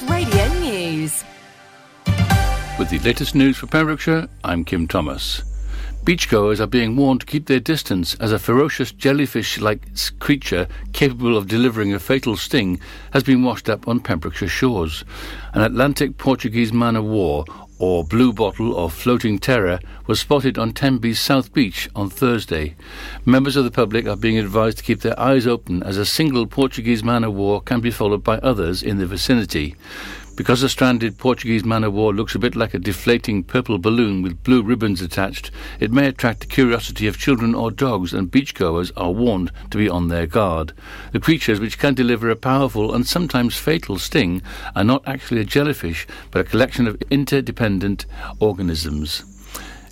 Radio News. With the latest news for Pembrokeshire, I'm Kim Thomas. Beachgoers are being warned to keep their distance as a ferocious jellyfish like creature capable of delivering a fatal sting has been washed up on Pembrokeshire shores. An Atlantic Portuguese man of war or blue bottle or floating terror was spotted on Tenby's South Beach on Thursday. Members of the public are being advised to keep their eyes open as a single Portuguese man of war can be followed by others in the vicinity. Because a stranded Portuguese man of war looks a bit like a deflating purple balloon with blue ribbons attached, it may attract the curiosity of children or dogs, and beachgoers are warned to be on their guard. The creatures, which can deliver a powerful and sometimes fatal sting, are not actually a jellyfish, but a collection of interdependent organisms.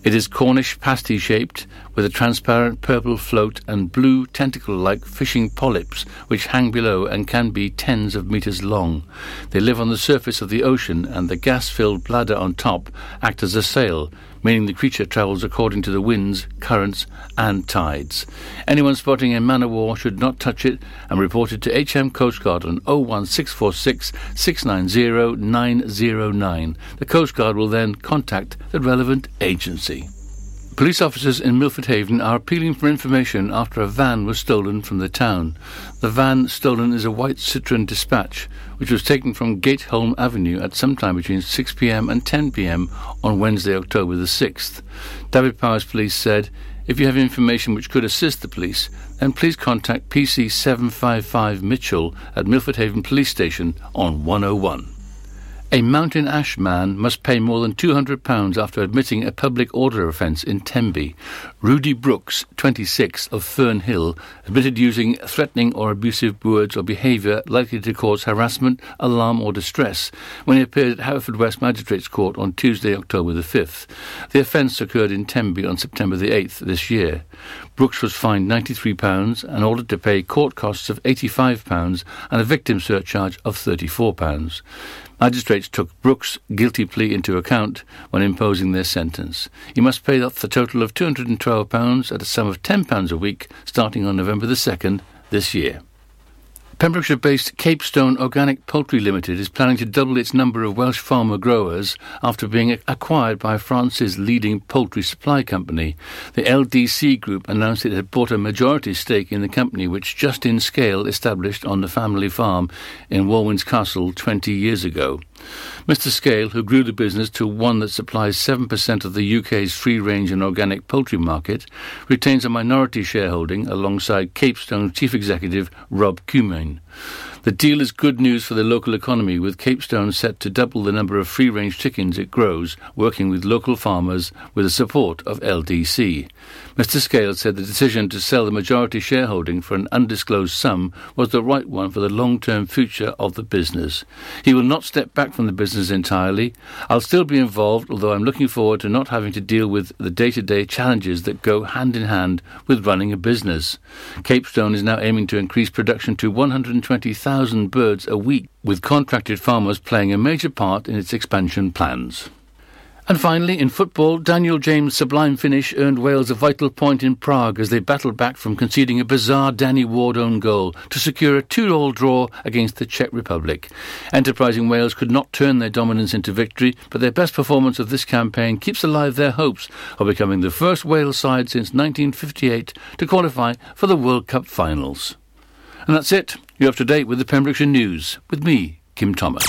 It is Cornish pasty shaped, with a transparent purple float and blue tentacle like fishing polyps which hang below and can be tens of meters long. They live on the surface of the ocean, and the gas filled bladder on top act as a sail, meaning the creature travels according to the winds, currents, and tides. Anyone spotting a man of war should not touch it and report it to HM Coast Guard on 01646 690 909. The Coast Guard will then contact the relevant agency. Police officers in Milford Haven are appealing for information after a van was stolen from the town. The van stolen is a white Citroen Dispatch, which was taken from Gateholm Avenue at some time between 6pm and 10pm on Wednesday, October the 6th. Dyfed-Powys Police said, if you have information which could assist the police, then please contact PC 755 Mitchell at Milford Haven Police Station on 101. A Mountain Ash man must pay more than £200 after admitting a public order offence in Tenby. Rudy Brooks, 26, of Fern Hill, admitted using threatening or abusive words or behaviour likely to cause harassment, alarm or distress when he appeared at Haverfordwest Magistrates Court on Tuesday, October the 5th. The offence occurred in Tenby on September the 8th this year. Brooks was fined £93 and ordered to pay court costs of £85 and a victim surcharge of £34. Magistrates took Brooks' guilty plea into account when imposing their sentence. He must pay off the total of £212 at a sum of £10 a week starting on November the 2nd this year. Pembrokeshire based Capestone Organic Poultry Limited is planning to double its number of Welsh farmer growers after being acquired by France's leading poultry supply company. The LDC Group announced it had bought a majority stake in the company, which Justin Scale established on the family farm in Walwyn's Castle 20 years ago. Mr. Scale, who grew the business to one that supplies 7% of the UK's free range and organic poultry market, retains a minority shareholding alongside Capestone Chief Executive Rob Cumane. The deal is good news for the local economy, with Capestone set to double the number of free range chickens it grows, working with local farmers with the support of LDC. Mr. Scales said the decision to sell the majority shareholding for an undisclosed sum was the right one for the long term future of the business. He will not step back from the business entirely. I'll still be involved, although I'm looking forward to not having to deal with the day to day challenges that go hand in hand with running a business. Capestone is now aiming to increase production to 120,000 birds a week, with contracted farmers playing a major part in its expansion plans. And finally, in football, Daniel James' sublime finish earned Wales a vital point in Prague as they battled back from conceding a bizarre Danny Ward own goal to secure a two-all draw against the Czech Republic. Enterprising Wales could not turn their dominance into victory, but their best performance of this campaign keeps alive their hopes of becoming the first Wales side since 1958 to qualify for the World Cup finals. And that's it. You're up to date with the Pembrokeshire News with me, Kim Thomas.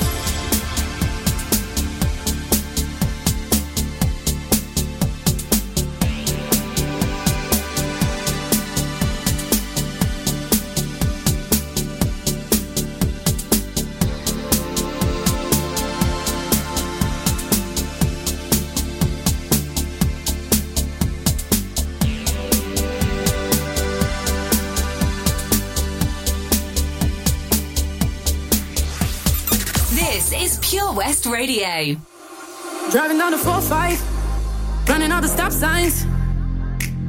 Radio. Driving down the 4-5, running all the stop signs.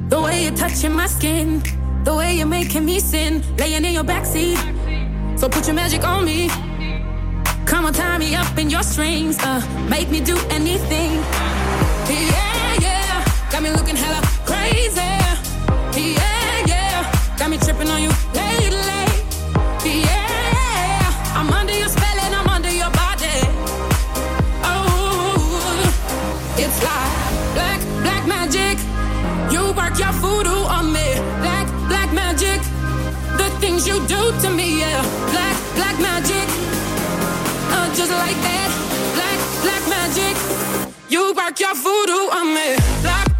The way you're touching my skin, the way you're making me sin, laying in your backseat. So put your magic on me. Come on, tie me up in your strings, uh, make me do anything. Yeah, yeah, got me looking hella crazy. You work your voodoo on me. Black,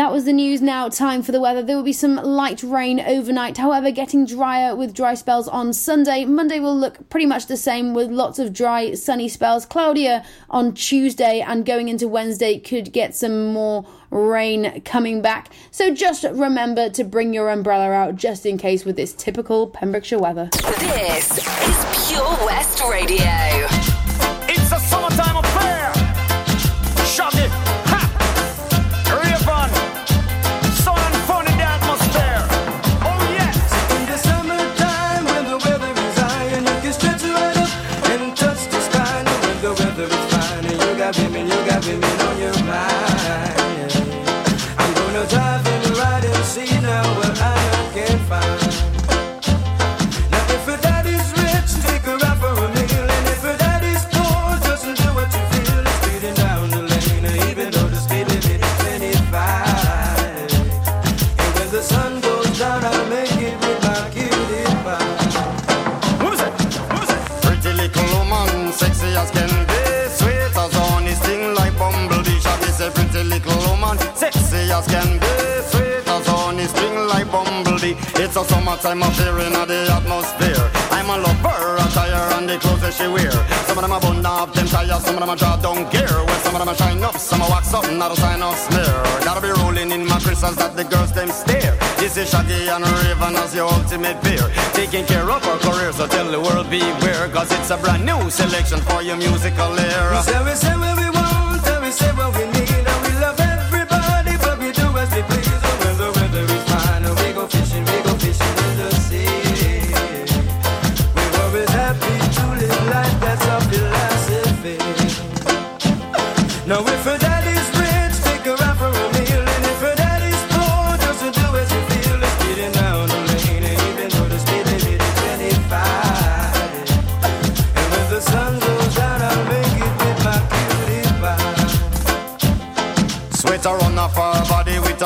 That was the news now. Time for the weather. There will be some light rain overnight, however, getting drier with dry spells on Sunday. Monday will look pretty much the same with lots of dry, sunny spells. Cloudier on Tuesday and going into Wednesday could get some more rain coming back. So just remember to bring your umbrella out just in case with this typical Pembrokeshire weather. This is Pure West Radio. A summertime affair in the atmosphere. I'm a lover, attire and the clothes that she wear. Some of them are bun up, them tires, some of them are draw down gear. Well, some of them are shine up, some are wax up, not a sign of smear. Gotta be rolling in my crystals that the girls them stare. This is Shaggy and Rayvon as your ultimate peer. Taking care of our career, so tell the world beware. Cause it's a brand new selection for your musical We say we say what we want, and we say what we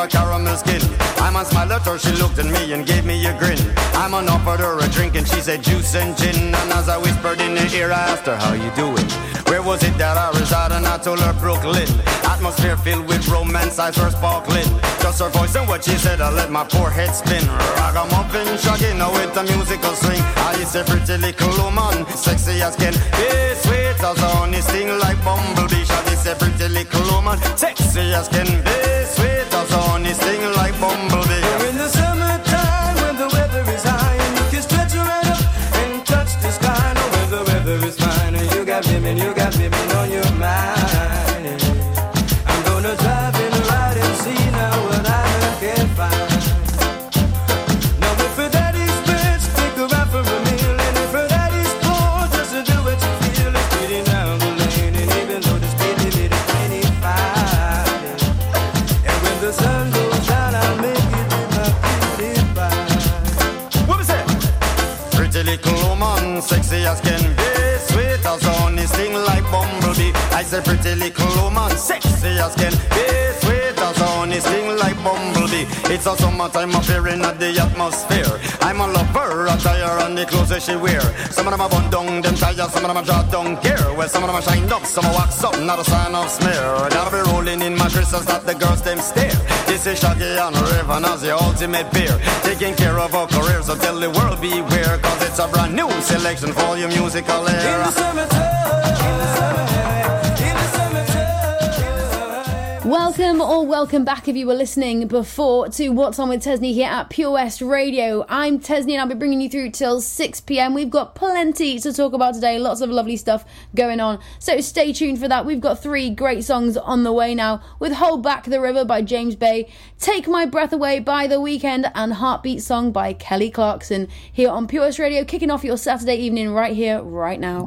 a caramel skin. I'm on smile at her, she looked at me and gave me a grin. I'm on offered her a drink and she said juice and gin. And as I whispered in her ear, I asked her, how you doing? Where was it that I resided? And I told her Brooklyn. Atmosphere filled with romance, eyes were sparkling. Just her voice and what she said, I let my poor head spin. Ragamuffin, shaggy, now with the musical swing. I is a pretty little woman, sexy as can be, sweet as honey, sting like bumblebee. Shaggy, say pretty little woman, sexy as can be, loves on, he sing like bumblebee. We're in the summertime when the weather is high, and you can stretch your right up and touch the sky. No, when the weather is fine, and you got women, you got. Say pretty little woman, sexy as can be. Sweet as honey, sting like bumblebee. It's a summertime appearing at the atmosphere. I'm a lover, attire and the clothes that she wear. Some of them are bun down, them tires, some of them are draw down gear. Well, some of them are shine up, some are wax up, not a sign of smear. Gotta be rolling in my crystals that the girls them stare. This is Shaggy and Rayvon as the ultimate peer. Taking care of our careers, so tell the world beware. Cause it's a brand new selection for your musical In the summertime, in the summertime, Welcome or welcome back if you were listening before to What's On with Tesni here at Pure West Radio. I'm Tesni and I'll be bringing you through till 6 pm. We've got plenty to talk about today, lots of lovely stuff going on. So stay tuned for that. We've got three great songs on the way now with Hold Back the River by James Bay, Take My Breath Away by The Weeknd, and Heartbeat Song by Kelly Clarkson here on Pure West Radio, kicking off your Saturday evening right here, right now.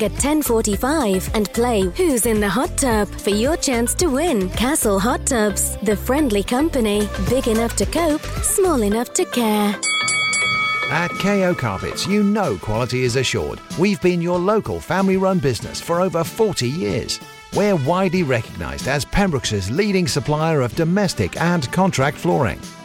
at 10:45 and play Who's in the Hot Tub for your chance to win. Castle Hot Tubs, the friendly company, big enough to cope, small enough to care. At KO Carpets, you know quality is assured. We've been your local family run business for over 40 years. We're widely recognised as Pembroke's leading supplier of domestic and contract flooring.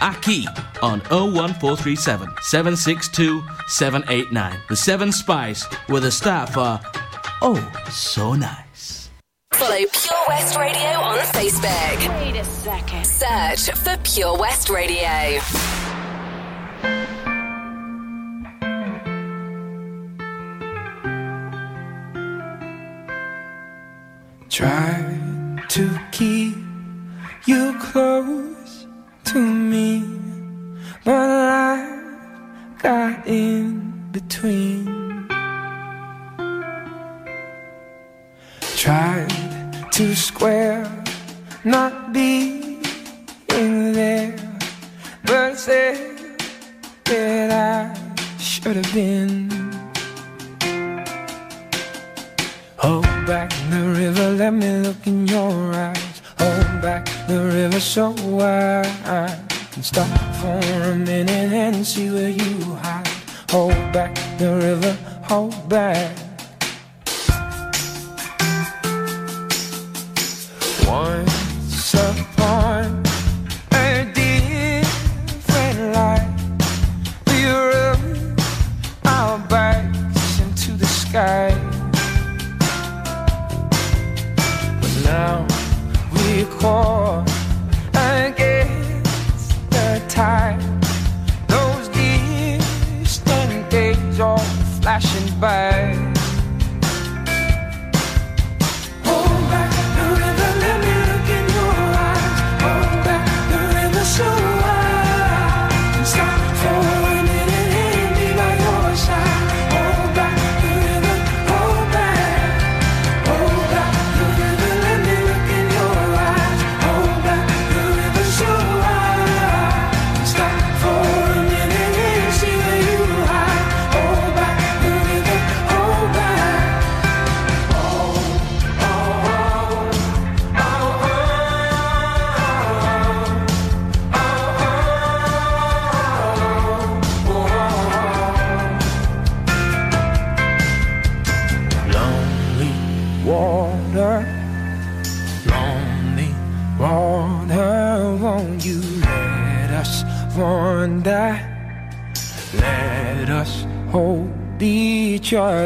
Aki on 01437 762 789. The Seven Spice, where the staff are oh so nice. Follow Pure West Radio on Facebook. Wait a second. Search for Pure West Radio. Try to keep you close to me, but life got in between. Tried to square not being there, but said that I should have been. Hold back the river, let me look in your eyes. Hold back the river so I can stop for a minute and see where you hide. Hold back the river, hold back. Once upon a different life, we rode our bikes into the sky. Caught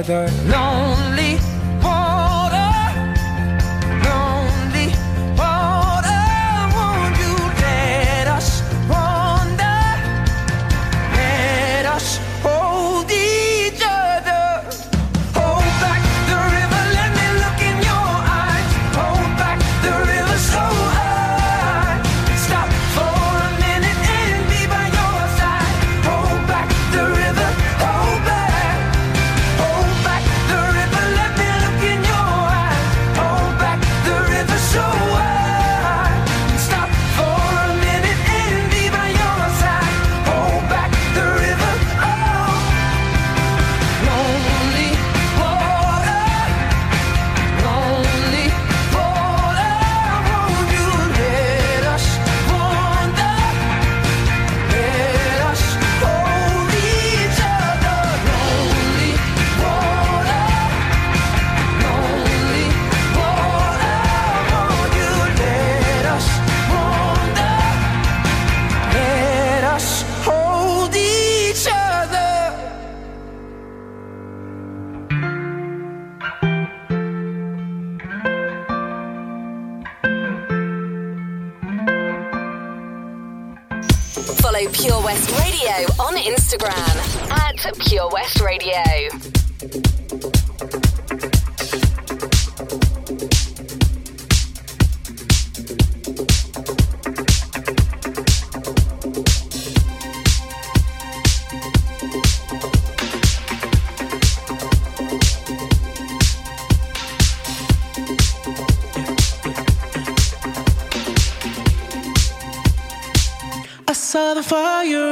each The fire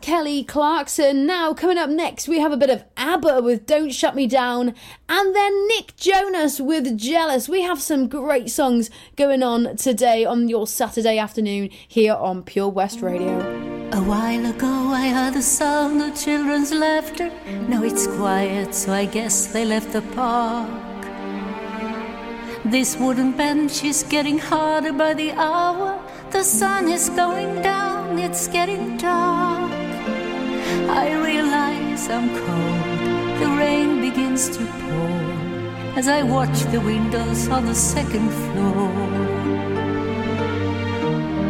Kelly Clarkson. Now, coming up next, we have a bit of ABBA with Don't Shut Me Down, and then Nick Jonas with Jealous. We have some great songs going on today on your Saturday afternoon here on Pure West Radio. A while ago, I heard the sound of children's laughter. Now it's quiet, so I guess they left the park. This wooden bench is getting harder by the hour. The sun is going down, it's getting dark. I realize I'm cold. The rain begins to pour as I watch the windows on the second floor.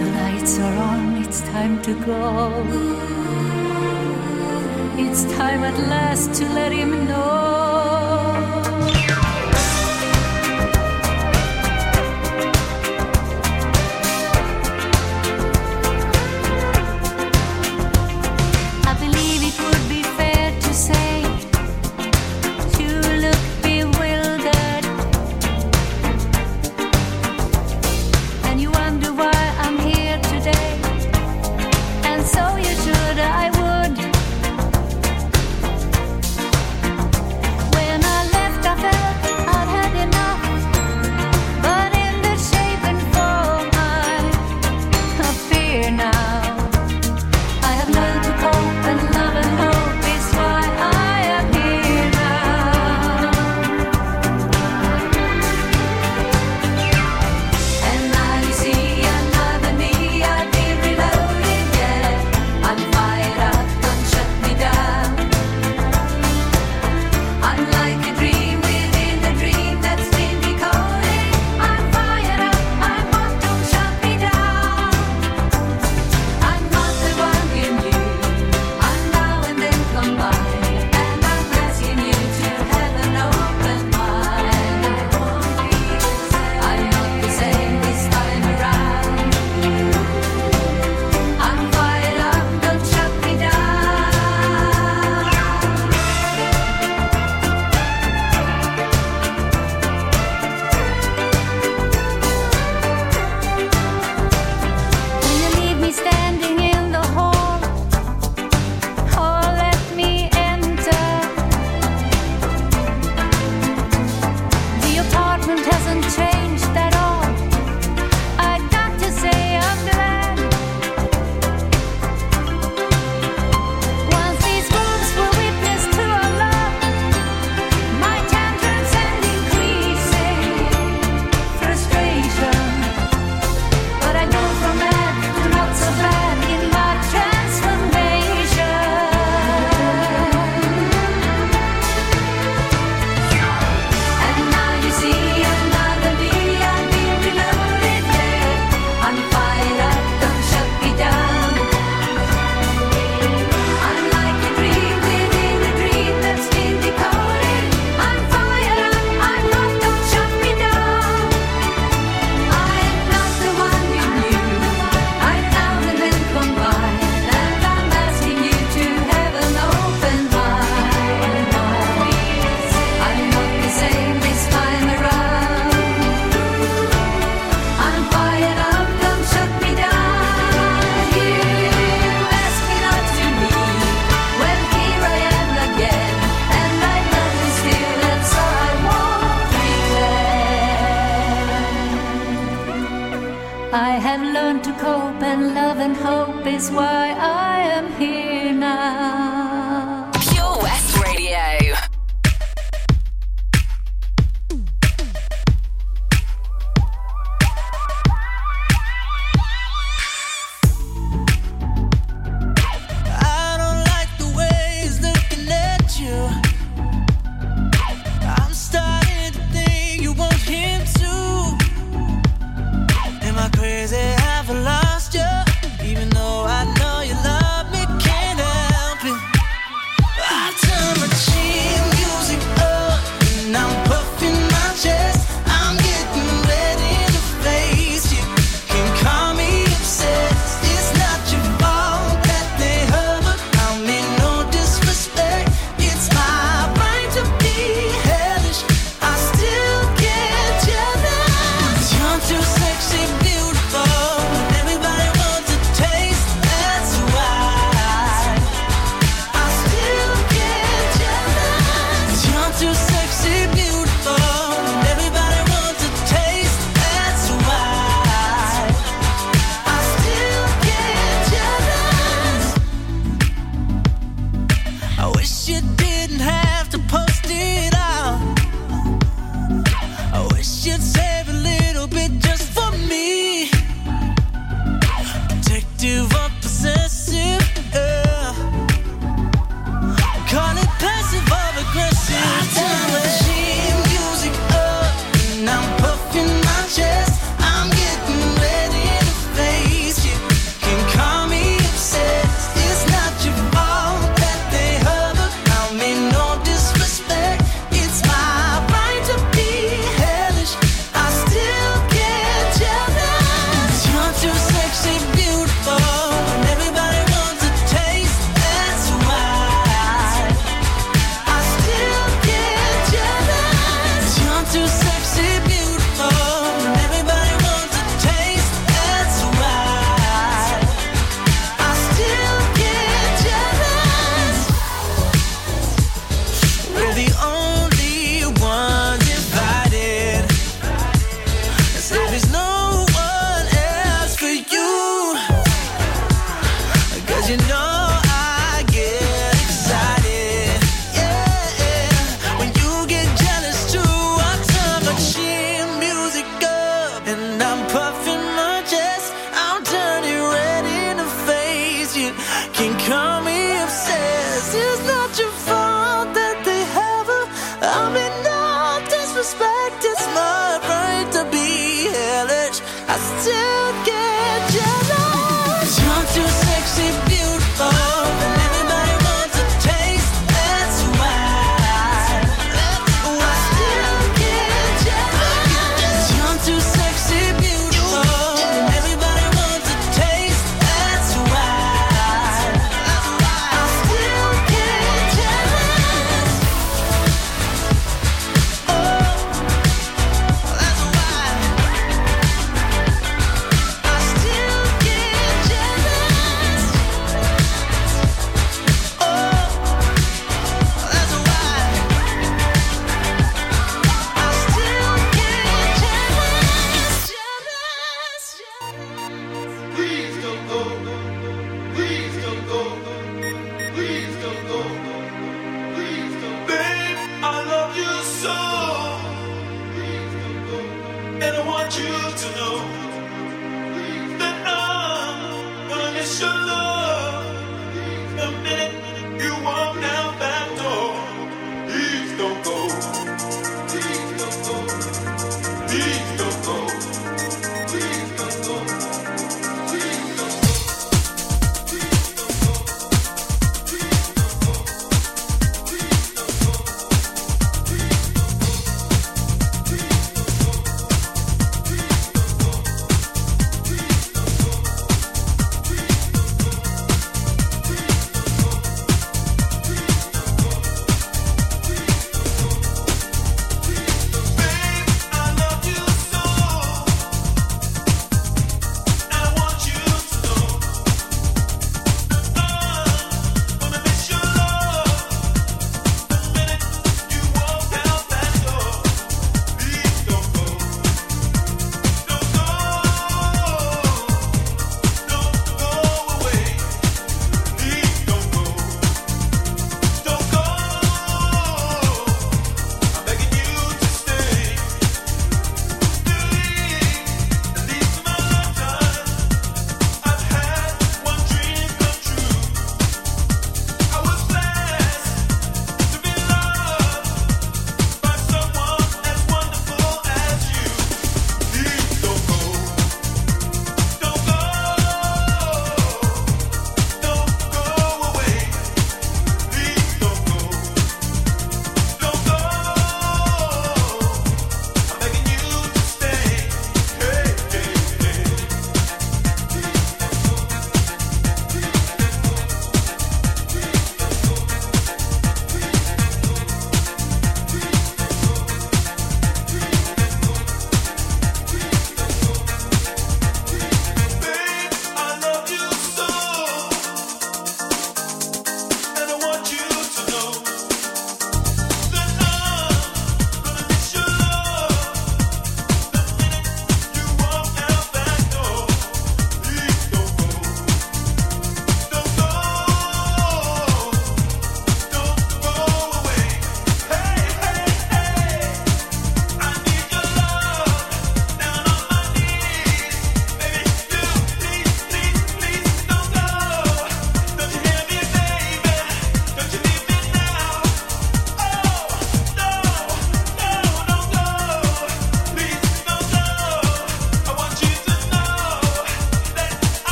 The lights are on, it's time to go. It's time at last to let him know.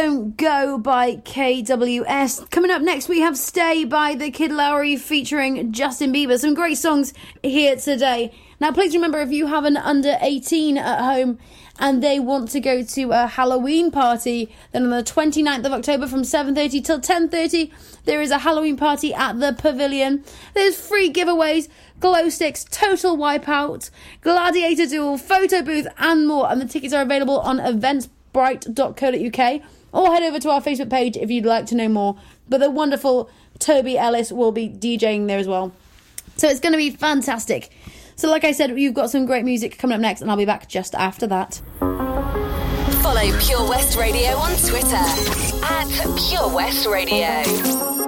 Don't Go by KWS. Coming up next, we have Stay by the Kid LAROI featuring Justin Bieber. Some great songs here today. Now, please remember if you have an under 18 at home and they want to go to a Halloween party, then on the 29th of October from 7.30 till 10.30, there is a Halloween party at the Pavilion. There's free giveaways, glow sticks, total wipeout, gladiator duel, photo booth, and more. And the tickets are available on eventbrite.co.uk or head over to our Facebook page if you'd like to know more. But the wonderful Toby Ellis will be DJing there as well. So it's going to be fantastic. So, like I said, you've got some great music coming up next, and I'll be back just after that. Follow Pure West Radio on Twitter at Pure West Radio.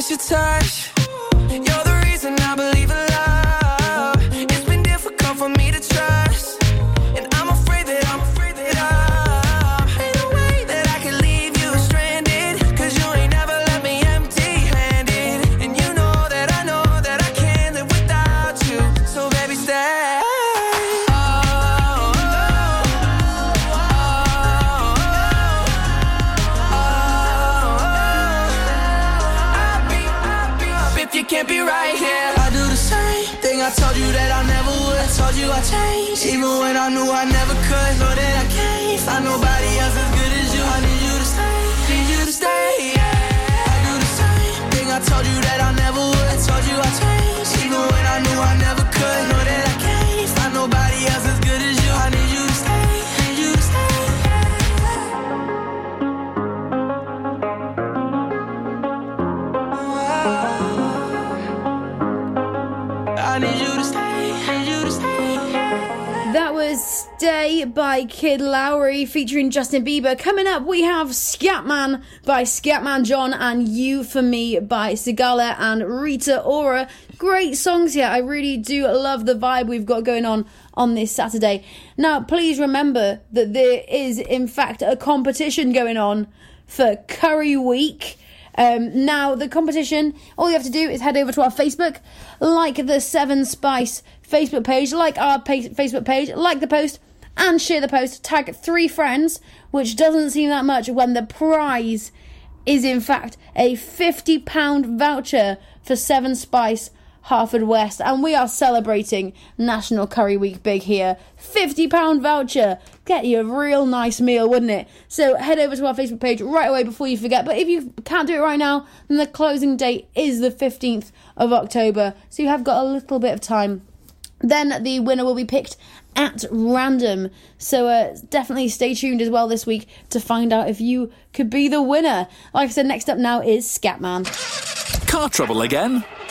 miss your touch. Featuring Justin Bieber. Coming up, we have Scatman by Scatman John and You For Me by Sigala and Rita Ora. Great songs here. I really do love the vibe we've got going on on this Saturday. Now, please remember that there is, in fact, a competition going on for Curry Week. Um, now, the competition, all you have to do is head over to our Facebook, like the Seven Spice Facebook page, like our Facebook page, like the post, and share the post. Tag three friends, which doesn't seem that much when the prize is, in fact, a £50 voucher for Seven Spice Haverfordwest, and we are celebrating National Curry Week big here. £50 voucher. Get you a real nice meal, wouldn't it? So head over to our Facebook page right away before you forget. But if you can't do it right now, then the closing date is the 15th of October, so you have got a little bit of time. Then the winner will be picked at random. So uh, definitely stay tuned as well this week to find out if you could be the winner. Like I said, next up now is Scatman. Car trouble again?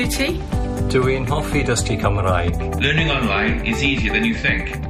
Shuduti? Dwi'n hoffi dysgu Cymraeg. Learning online is easier than you think.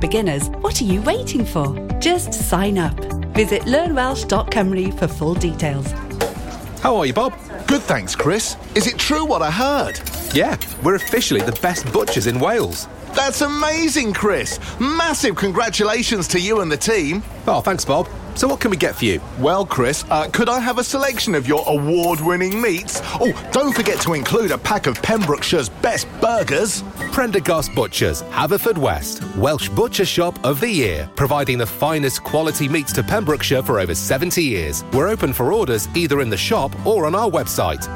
beginners, what are you waiting for? Just sign up. Visit learnwelsh.cymru for full details. How are you, Bob? Good, thanks, Chris. Is it true what I heard? Yeah, we're officially the best butchers in Wales. That's amazing, Chris. Massive congratulations to you and the team. Oh, thanks, Bob. So, what can we get for you? Well, Chris, uh, could I have a selection of your award winning meats? Oh, don't forget to include a pack of Pembrokeshire's best burgers. Prendergast Butchers, Haverfordwest, Welsh Butcher Shop of the Year, providing the finest quality meats to Pembrokeshire for over 70 years. We're open for orders either in the shop or on our website,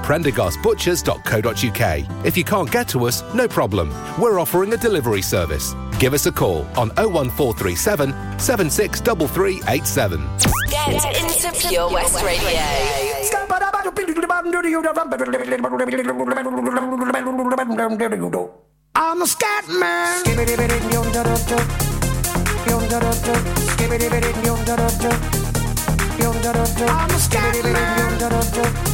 prendergastbutchers.co.uk. If you can't get to us, no problem. We're offering a delivery service. Give us a call on 01437 763387. Get into Pure West Radio. I'm a scat man. I'm a scat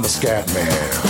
I'm the scat man.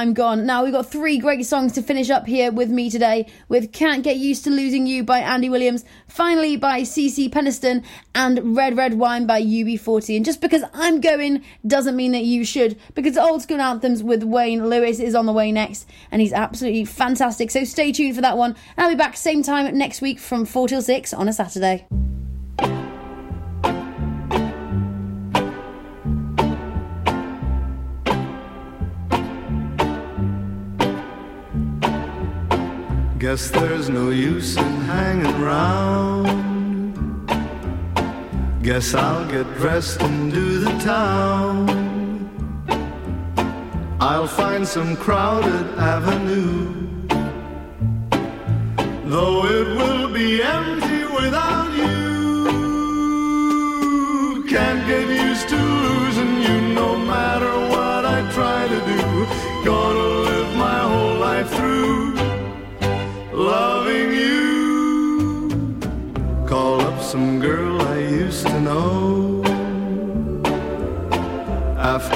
Time gone. Now, we've got three great songs to finish up here with me today with Can't Get Used to Losing You by Andy Williams, finally by CeCe Peniston, and Red Red Wine by UB40. And just because I'm going doesn't mean that you should, because old school anthems with Wayne Lewis is on the way next, and he's absolutely fantastic. So stay tuned for that one. I'll be back same time next week from 4 till 6 on a Saturday. Guess there's no use in hanging around. Guess I'll get dressed and do the town. I'll find some crowded avenue. Though it will be empty without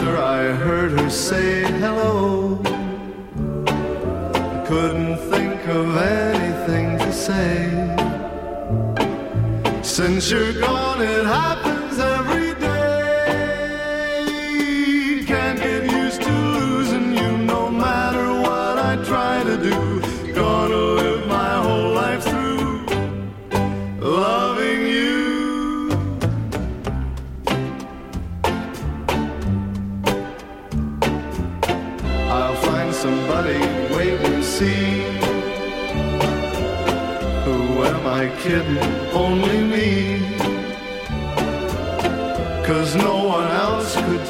After I heard her say hello, I couldn't think of anything to say. Since you're gone, it happens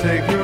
take your